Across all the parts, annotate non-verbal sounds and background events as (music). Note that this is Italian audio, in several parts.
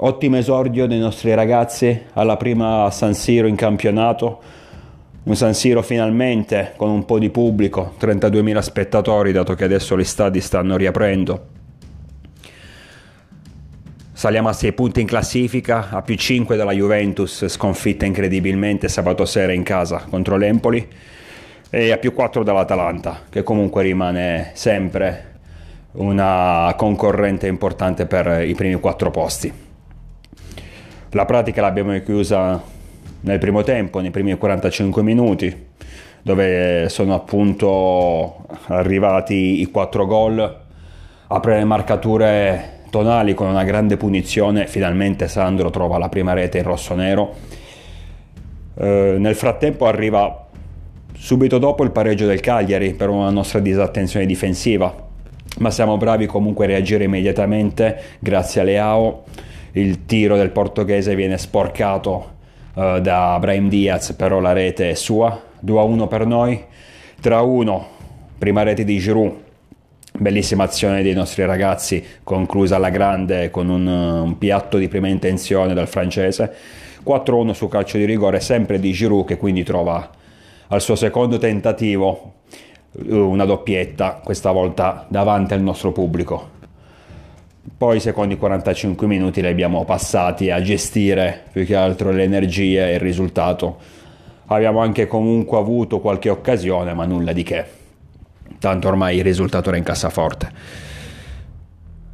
Ottimo esordio dei nostri ragazzi alla prima San Siro in campionato. Un San Siro finalmente con un po' di pubblico, 32.000 spettatori dato che adesso gli stadi stanno riaprendo. Saliamo a 6 punti in classifica, a più 5 dalla Juventus, sconfitta incredibilmente sabato sera in casa contro l'Empoli, e a più 4 dall'Atalanta, che comunque rimane sempre una concorrente importante per i primi 4 posti. La pratica l'abbiamo chiusa nel primo tempo, nei primi 45 minuti, dove sono appunto arrivati i quattro gol. Apre le marcature tonali con una grande punizione, finalmente Sandro trova la prima rete in rosso-nero. Eh, nel frattempo arriva subito dopo il pareggio del Cagliari per una nostra disattenzione difensiva, ma siamo bravi comunque a reagire immediatamente grazie a Leao il tiro del portoghese viene sporcato uh, da Brahim Diaz, però la rete è sua, 2-1 per noi, 3-1, prima rete di Giroud, bellissima azione dei nostri ragazzi, conclusa alla grande con un, un piatto di prima intenzione dal francese, 4-1 su calcio di rigore, sempre di Giroud che quindi trova al suo secondo tentativo una doppietta, questa volta davanti al nostro pubblico. Poi i secondi 45 minuti li abbiamo passati a gestire più che altro le energie e il risultato. Abbiamo anche comunque avuto qualche occasione, ma nulla di che. Tanto ormai il risultato era in cassaforte.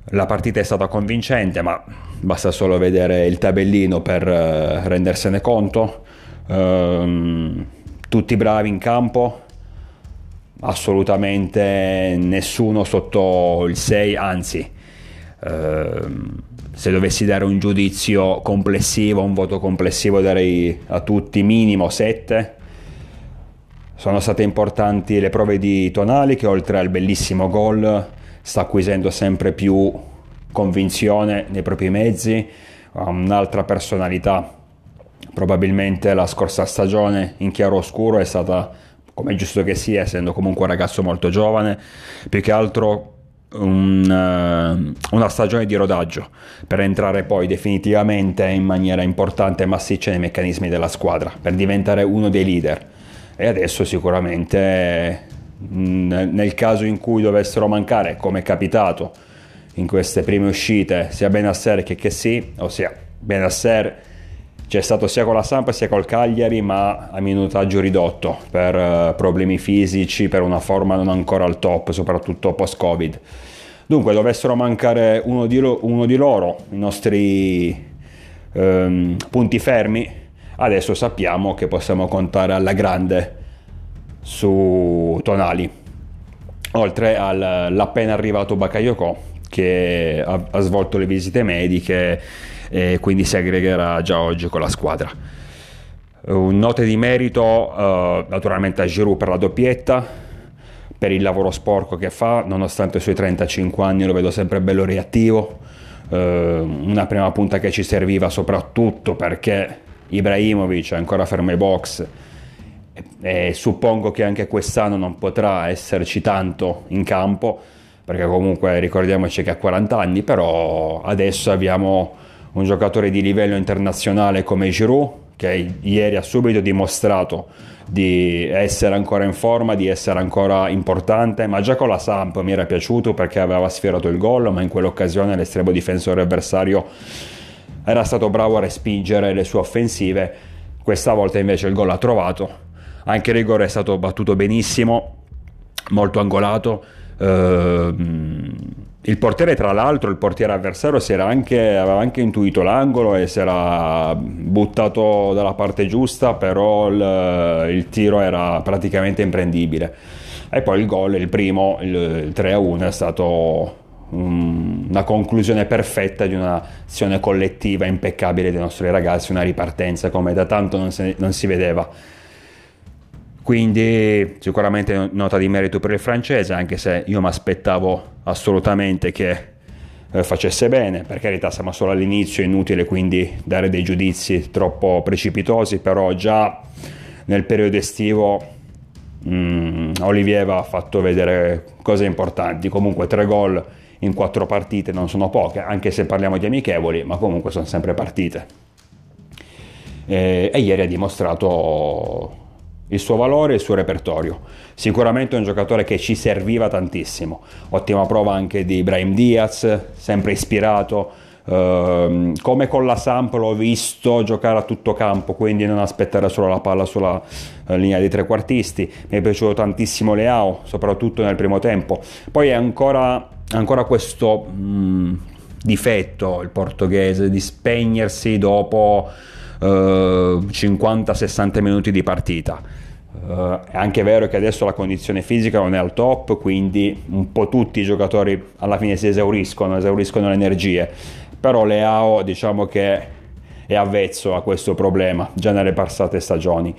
La partita è stata convincente, ma basta solo vedere il tabellino per uh, rendersene conto. Uh, tutti bravi in campo, assolutamente nessuno sotto il 6, anzi Ehm, se dovessi dare un giudizio complessivo, un voto complessivo darei a tutti minimo 7. Sono state importanti le prove di Tonali che oltre al bellissimo gol sta acquisendo sempre più convinzione nei propri mezzi, ha un'altra personalità. Probabilmente la scorsa stagione in chiaro oscuro è stata, come è giusto che sia, essendo comunque un ragazzo molto giovane, più che altro un, uh, una stagione di rodaggio per entrare poi definitivamente in maniera importante e massiccia nei meccanismi della squadra, per diventare uno dei leader. E adesso sicuramente nel caso in cui dovessero mancare, come è capitato in queste prime uscite, sia Benasser che Chessy, ossia Benasser c'è stato sia con la Sampa sia col Cagliari, ma a minutaggio ridotto per uh, problemi fisici, per una forma non ancora al top, soprattutto post-Covid. Dunque, dovessero mancare uno di, lo- uno di loro, i nostri um, punti fermi, adesso sappiamo che possiamo contare alla grande su Tonali. Oltre all'appena arrivato Bakayoko, che ha, ha svolto le visite mediche e quindi si aggregherà già oggi con la squadra. Note di merito uh, naturalmente a Giroud per la doppietta, per il lavoro sporco che fa, nonostante i suoi 35 anni lo vedo sempre bello reattivo, uh, una prima punta che ci serviva soprattutto perché Ibrahimovic è ancora fermo ai box e suppongo che anche quest'anno non potrà esserci tanto in campo perché comunque ricordiamoci che ha 40 anni però adesso abbiamo un giocatore di livello internazionale come Giroud, che ieri ha subito dimostrato di essere ancora in forma, di essere ancora importante, ma già con la Samp mi era piaciuto perché aveva sfiorato il gol, ma in quell'occasione l'estremo difensore avversario era stato bravo a respingere le sue offensive, questa volta invece il gol l'ha trovato, anche il rigore è stato battuto benissimo, molto angolato. Ehm, il portiere, tra l'altro, il portiere avversario anche, aveva anche intuito l'angolo e si era buttato dalla parte giusta, però il, il tiro era praticamente imprendibile. E poi il gol, il primo, il, il 3-1, è stato un, una conclusione perfetta di un'azione collettiva impeccabile dei nostri ragazzi, una ripartenza come da tanto non, se, non si vedeva quindi sicuramente nota di merito per il francese, anche se io mi aspettavo assolutamente che eh, facesse bene, per carità siamo solo all'inizio, è inutile quindi dare dei giudizi troppo precipitosi, però già nel periodo estivo mh, mm, Olivier ha fatto vedere cose importanti, comunque tre gol in quattro partite non sono poche, anche se parliamo di amichevoli, ma comunque sono sempre partite. E, e ieri ha dimostrato il suo valore e il suo repertorio. Sicuramente è un giocatore che ci serviva tantissimo. Ottima prova anche di Ibrahim Diaz, sempre ispirato. Uh, come con la Samp l'ho visto giocare a tutto campo, quindi non aspettare solo la palla sulla uh, linea dei trequartisti. Mi è piaciuto tantissimo Leao, soprattutto nel primo tempo. Poi è ancora, ancora questo mh, difetto, il portoghese, di spegnersi dopo uh, eh, 50-60 minuti di partita Uh, è anche vero che adesso la condizione fisica non è al top, quindi un po' tutti i giocatori alla fine si esauriscono, esauriscono le energie. Però Leao diciamo che è avvezzo a questo problema già nelle passate stagioni.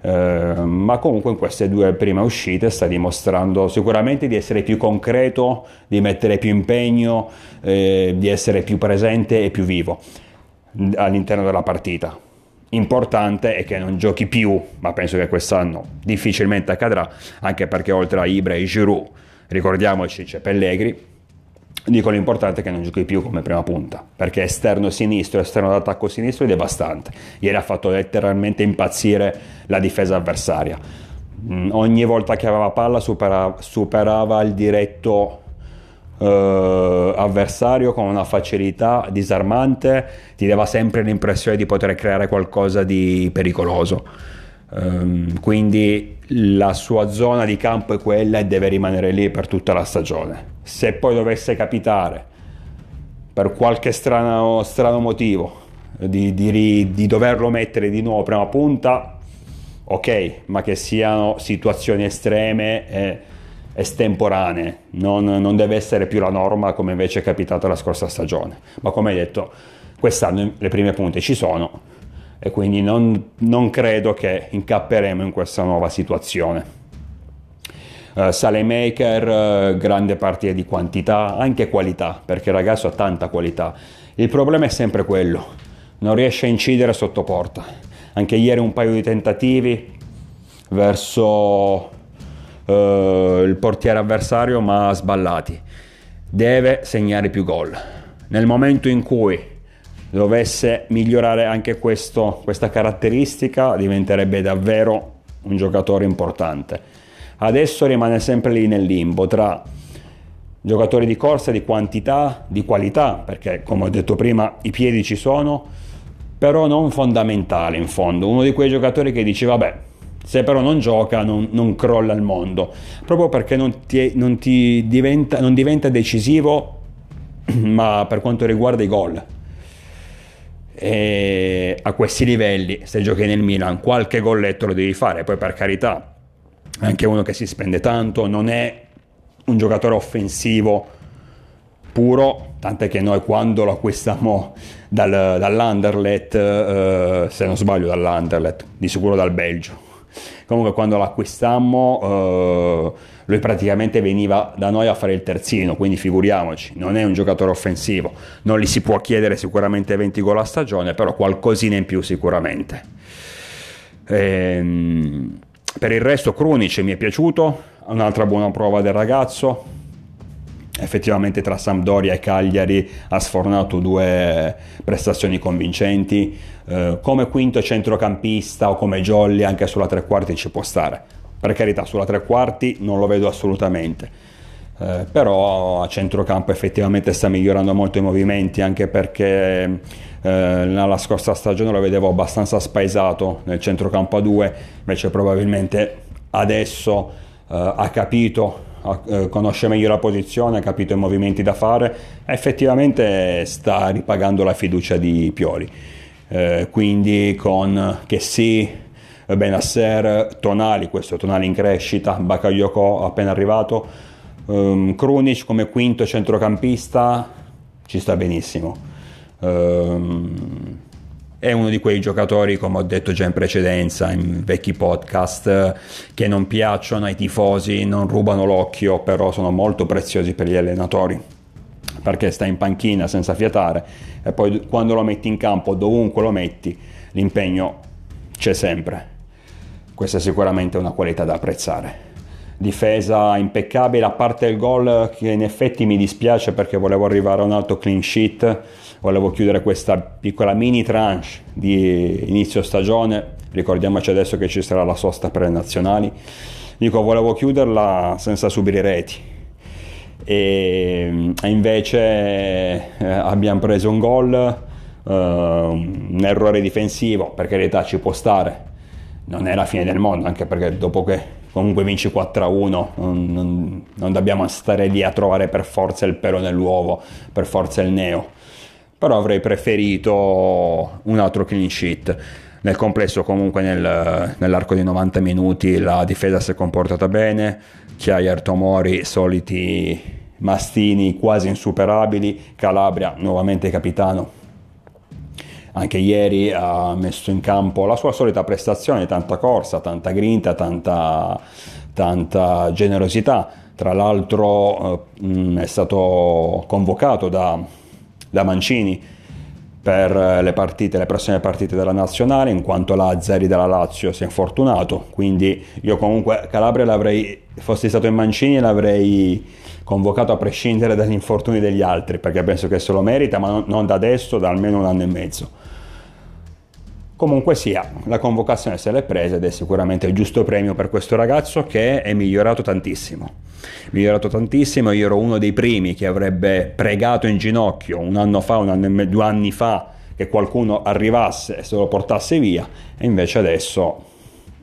Uh, ma comunque in queste due prime uscite sta dimostrando sicuramente di essere più concreto, di mettere più impegno, eh, di essere più presente e più vivo all'interno della partita importante è che non giochi più, ma penso che quest'anno difficilmente accadrà, anche perché oltre a Ibra e Giroud, ricordiamoci c'è Pellegri, dico l'importante è che non giochi più come prima punta, perché esterno sinistro, esterno d'attacco sinistro è devastante. Ieri ha fatto letteralmente impazzire la difesa avversaria. Mm, ogni volta che aveva palla superava, superava il diretto Uh, avversario con una facilità disarmante ti dava sempre l'impressione di poter creare qualcosa di pericoloso. Um, quindi la sua zona di campo è quella e deve rimanere lì per tutta la stagione. Se poi dovesse capitare per qualche strano, strano motivo di, di, di doverlo mettere di nuovo prima punta, ok, ma che siano situazioni estreme. E, estemporanee, non, non, deve essere più la norma come invece è capitato la scorsa stagione. Ma come hai detto, quest'anno le prime punte ci sono e quindi non, non credo che incapperemo in questa nuova situazione. Uh, Salemaker, uh, grande partita di quantità, anche qualità, perché il ragazzo ha tanta qualità. Il problema è sempre quello, non riesce a incidere sotto porta. Anche ieri un paio di tentativi verso uh, il portiere avversario ma sballati. Deve segnare più gol. Nel momento in cui dovesse migliorare anche questo, questa caratteristica diventerebbe davvero un giocatore importante. Adesso rimane sempre lì nel limbo tra giocatori di corsa, di quantità, di qualità, perché come ho detto prima i piedi ci sono, però non fondamentale in fondo. Uno di quei giocatori che dice vabbè, se però non gioca non, non crolla il mondo, proprio perché non, ti, non, ti diventa, non diventa decisivo, (clears throat) ma per quanto riguarda i gol. E a questi livelli, se giochi nel Milan, qualche golletto lo devi fare, poi per carità, anche uno che si spende tanto, non è un giocatore offensivo puro, tant'è che noi quando lo acquistiamo dal, dall'Underlet, eh, se non sbaglio dall'Underlet, di sicuro dal Belgio, Comunque quando l'acquistammo eh, lui praticamente veniva da noi a fare il terzino, quindi figuriamoci, non è un giocatore offensivo, non gli si può chiedere sicuramente 20 gol a stagione, però qualcosina in più sicuramente. Ehm, per il resto Krunic mi è piaciuto, un'altra buona prova del ragazzo, effettivamente tra Sampdoria e Cagliari ha sfornato due prestazioni convincenti. Eh, come quinto centrocampista o come Jolly anche sulla tre quarti ci può stare. Per carità sulla tre quarti non lo vedo assolutamente. Eh, però a centrocampo effettivamente sta migliorando molto i movimenti anche perché eh, nella scorsa stagione lo vedevo abbastanza spaesato nel centrocampo a due invece probabilmente adesso eh, ha capito eh, conosce meglio la posizione, ha capito i movimenti da fare, effettivamente sta ripagando la fiducia di Pioli. Eh, quindi con che sì, Benasser, Tonali, questo Tonali in crescita, Bakayoko appena arrivato, um, Krunic come quinto centrocampista ci sta benissimo. Um, è uno di quei giocatori, come ho detto già in precedenza, in vecchi podcast, che non piacciono ai tifosi, non rubano l'occhio, però sono molto preziosi per gli allenatori perché sta in panchina senza fiatare e poi quando lo metti in campo, dovunque lo metti, l'impegno c'è sempre. Questa è sicuramente una qualità da apprezzare. difesa impeccabile, a parte il gol che in effetti mi dispiace perché volevo arrivare a un alto clean sheet, volevo chiudere questa piccola mini tranche di inizio stagione, ricordiamoci adesso che ci sarà la sosta per le nazionali, dico volevo chiuderla senza subire reti. E invece eh, abbiamo preso un gol, eh, un errore difensivo, per carità ci può stare, non è la fine del mondo, anche perché dopo che comunque vinci 4-1, non, non, non, dobbiamo stare lì a trovare per forza il pelo nell'uovo, per forza il neo. Però avrei preferito un altro clean sheet. Nel complesso comunque nel, nell'arco di 90 minuti la difesa si è comportata bene, Chiaia Tomori soliti mastini quasi insuperabili, Calabria nuovamente capitano anche ieri ha messo in campo la sua solita prestazione, tanta corsa, tanta grinta, tanta, tanta generosità. Tra l'altro eh, è stato convocato da, da Mancini per le, partite, le prossime partite della nazionale, in quanto Lazzari della Lazio si è infortunato. Quindi io comunque Calabria l'avrei, fossi stato in Mancini, l'avrei convocato a prescindere dagli infortuni degli altri, perché penso che se lo merita, ma non da adesso, da almeno un anno e mezzo. Comunque sia, la convocazione se l'è presa ed è sicuramente il giusto premio per questo ragazzo che è migliorato tantissimo. Migliorato tantissimo, io ero uno dei primi che avrebbe pregato in ginocchio un anno fa, un anno e due anni fa, che qualcuno arrivasse e se lo portasse via, e invece adesso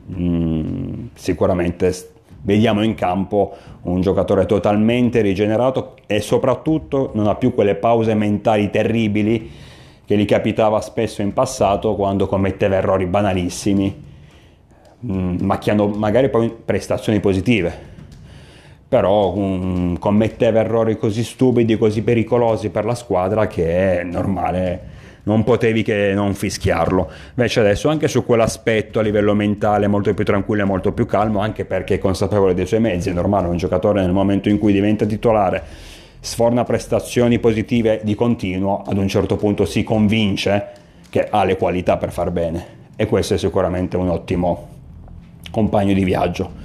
mh, mm, sicuramente vediamo in campo un giocatore totalmente rigenerato e soprattutto non ha più quelle pause mentali terribili che gli capitava spesso in passato quando commetteva errori banalissimi, mm, macchiando magari poi prestazioni positive. Però um, commetteva errori così stupidi, così pericolosi per la squadra che è normale, non potevi che non fischiarlo. Invece adesso anche su quell'aspetto a livello mentale molto più tranquillo e molto più calmo, anche perché è consapevole dei suoi mezzi, è normale un giocatore nel momento in cui diventa titolare sforna prestazioni positive di continuo, ad un certo punto si convince che ha le qualità per far bene e questo è sicuramente un ottimo compagno di viaggio.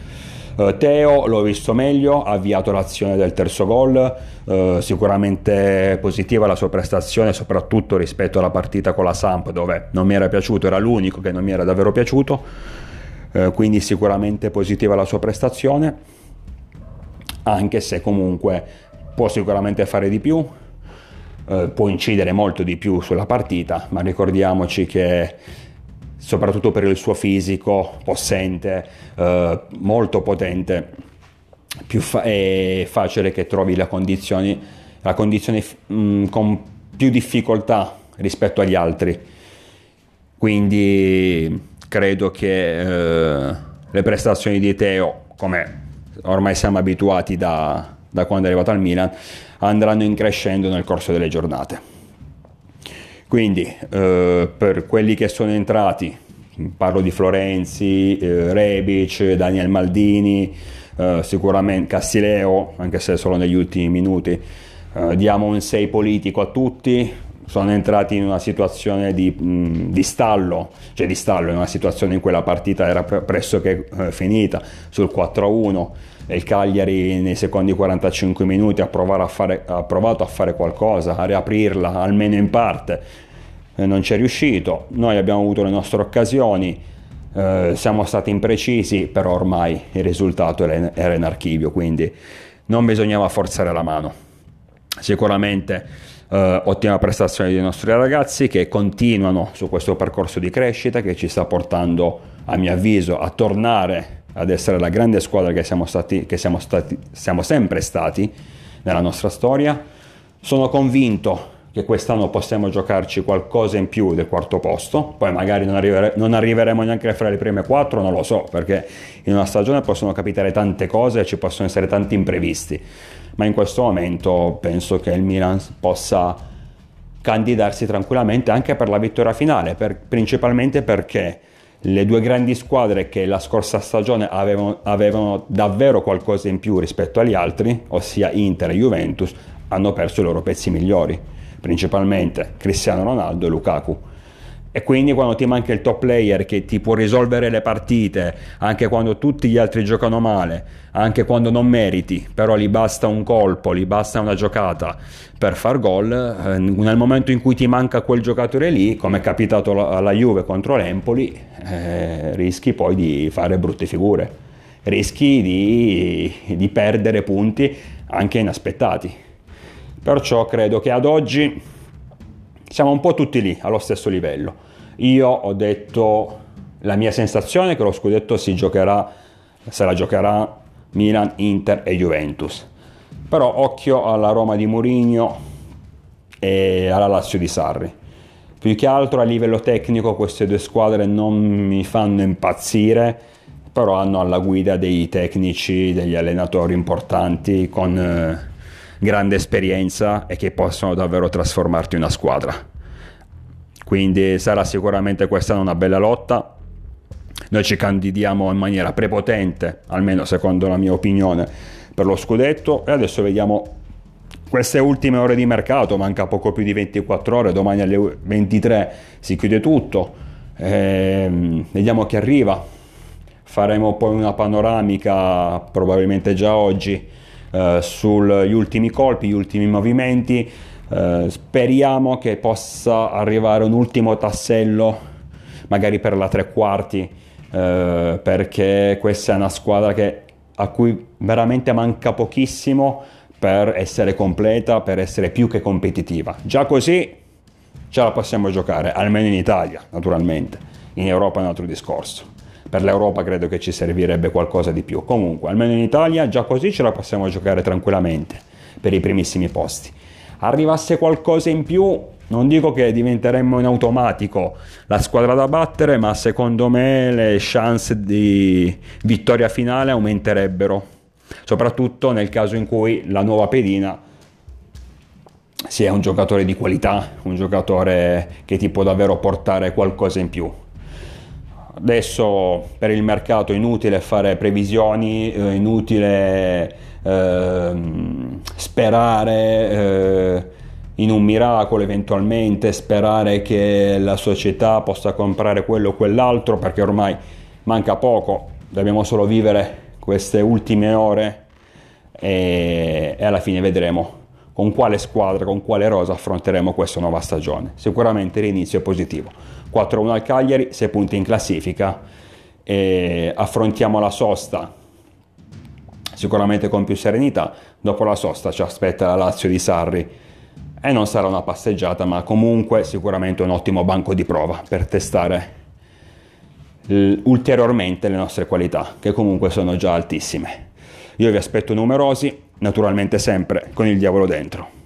Uh, Teo l'ho visto meglio, ha avviato l'azione del terzo gol, uh, sicuramente positiva la sua prestazione, soprattutto rispetto alla partita con la Samp dove non mi era piaciuto, era l'unico che non mi era davvero piaciuto, uh, quindi sicuramente positiva la sua prestazione, anche se comunque può sicuramente fare di più, eh, può incidere molto di più sulla partita, ma ricordiamoci che soprattutto per il suo fisico possente, eh, molto potente, fa- è facile che trovi la condizione, la condizione mh, mm, con più difficoltà rispetto agli altri. Quindi credo che eh, le prestazioni di Teo, come ormai siamo abituati da, da quando è arrivato al Milan, andranno in crescendo nel corso delle giornate. Quindi eh, per quelli che sono entrati, parlo di Florenzi, eh, Rebic, Daniel Maldini, eh, sicuramente Castileo, anche se solo negli ultimi minuti, eh, diamo un 6 politico a tutti, sono entrati in una situazione di, mh, di, stallo, cioè di stallo, in una situazione in cui la partita era pressoché eh, finita sul 4-1 il Cagliari nei secondi 45 minuti ha, a fare, ha provato a fare qualcosa, a riaprirla almeno in parte, eh, non ci è riuscito, noi abbiamo avuto le nostre occasioni, eh, siamo stati imprecisi, però ormai il risultato era, era in archivio, quindi non bisognava forzare la mano. Sicuramente Uh, ottima prestazione dei nostri ragazzi che continuano su questo percorso di crescita che ci sta portando, a mio avviso, a tornare ad essere la grande squadra che siamo, stati, che siamo, stati, siamo sempre stati nella nostra storia. Sono convinto che quest'anno possiamo giocarci qualcosa in più del quarto posto, poi magari non, arrivere, non arriveremo neanche fra le prime quattro, non lo so, perché in una stagione possono capitare tante cose e ci possono essere tanti imprevisti, ma in questo momento penso che il Milan possa candidarsi tranquillamente anche per la vittoria finale, per, principalmente perché le due grandi squadre che la scorsa stagione avevano, avevano, davvero qualcosa in più rispetto agli altri, ossia Inter e Juventus, hanno perso i loro pezzi migliori, principalmente Cristiano Ronaldo e Lukaku. E quindi quando ti manca il top player che ti può risolvere le partite, anche quando tutti gli altri giocano male, anche quando non meriti, però gli basta un colpo, gli basta una giocata per far gol, eh, nel momento in cui ti manca quel giocatore lì, come è capitato alla Juve contro l'Empoli, eh, rischi poi di fare brutte figure, rischi di, di perdere punti anche inaspettati. Perciò credo che ad oggi siamo un po' tutti lì, allo stesso livello. Io ho detto la mia sensazione è che lo scudetto si giocherà, se la giocherà Milan, Inter e Juventus. Però occhio alla Roma di Mourinho e alla Lazio di Sarri. Più che altro a livello tecnico queste due squadre non mi fanno impazzire, però hanno alla guida dei tecnici, degli allenatori importanti con eh, grande esperienza e che possono davvero trasformarti una squadra. Quindi sarà sicuramente quest'anno una bella lotta. Noi ci candidiamo in maniera prepotente, almeno secondo la mia opinione, per lo scudetto. E adesso vediamo queste ultime ore di mercato, manca poco più di 24 ore, domani alle 23 si chiude tutto, ehm, vediamo chi arriva, faremo poi una panoramica probabilmente già oggi eh, sugli ultimi colpi, gli ultimi movimenti, eh, speriamo che possa arrivare un ultimo tassello, magari per la tre quarti, eh, perché questa è una squadra che, a cui veramente manca pochissimo per essere completa, per essere più che competitiva. Già così ce la possiamo giocare, almeno in Italia, naturalmente. In Europa è un altro discorso. Per l'Europa credo che ci servirebbe qualcosa di più. Comunque, almeno in Italia, già così ce la possiamo giocare tranquillamente per i primissimi posti arrivasse qualcosa in più, non dico che diventeremmo in automatico la squadra da battere, ma secondo me le chance di vittoria finale aumenterebbero, soprattutto nel caso in cui la nuova pedina sia un giocatore di qualità, un giocatore che ti può davvero portare qualcosa in più. Adesso per il mercato è inutile fare previsioni, è inutile Ehm, sperare eh, in un miracolo eventualmente, sperare che la società possa comprare quello o quell'altro perché ormai manca poco, dobbiamo solo vivere queste ultime ore e, e alla fine vedremo con quale squadra, con quale rosa affronteremo questa nuova stagione. Sicuramente l'inizio è positivo. 4-1 al Cagliari, 6 punti in classifica e affrontiamo la sosta sicuramente con più serenità. Dopo la sosta ci aspetta la Lazio di Sarri e non sarà una passeggiata, ma comunque sicuramente un ottimo banco di prova per testare ulteriormente le nostre qualità, che comunque sono già altissime. Io vi aspetto numerosi, naturalmente sempre con il diavolo dentro.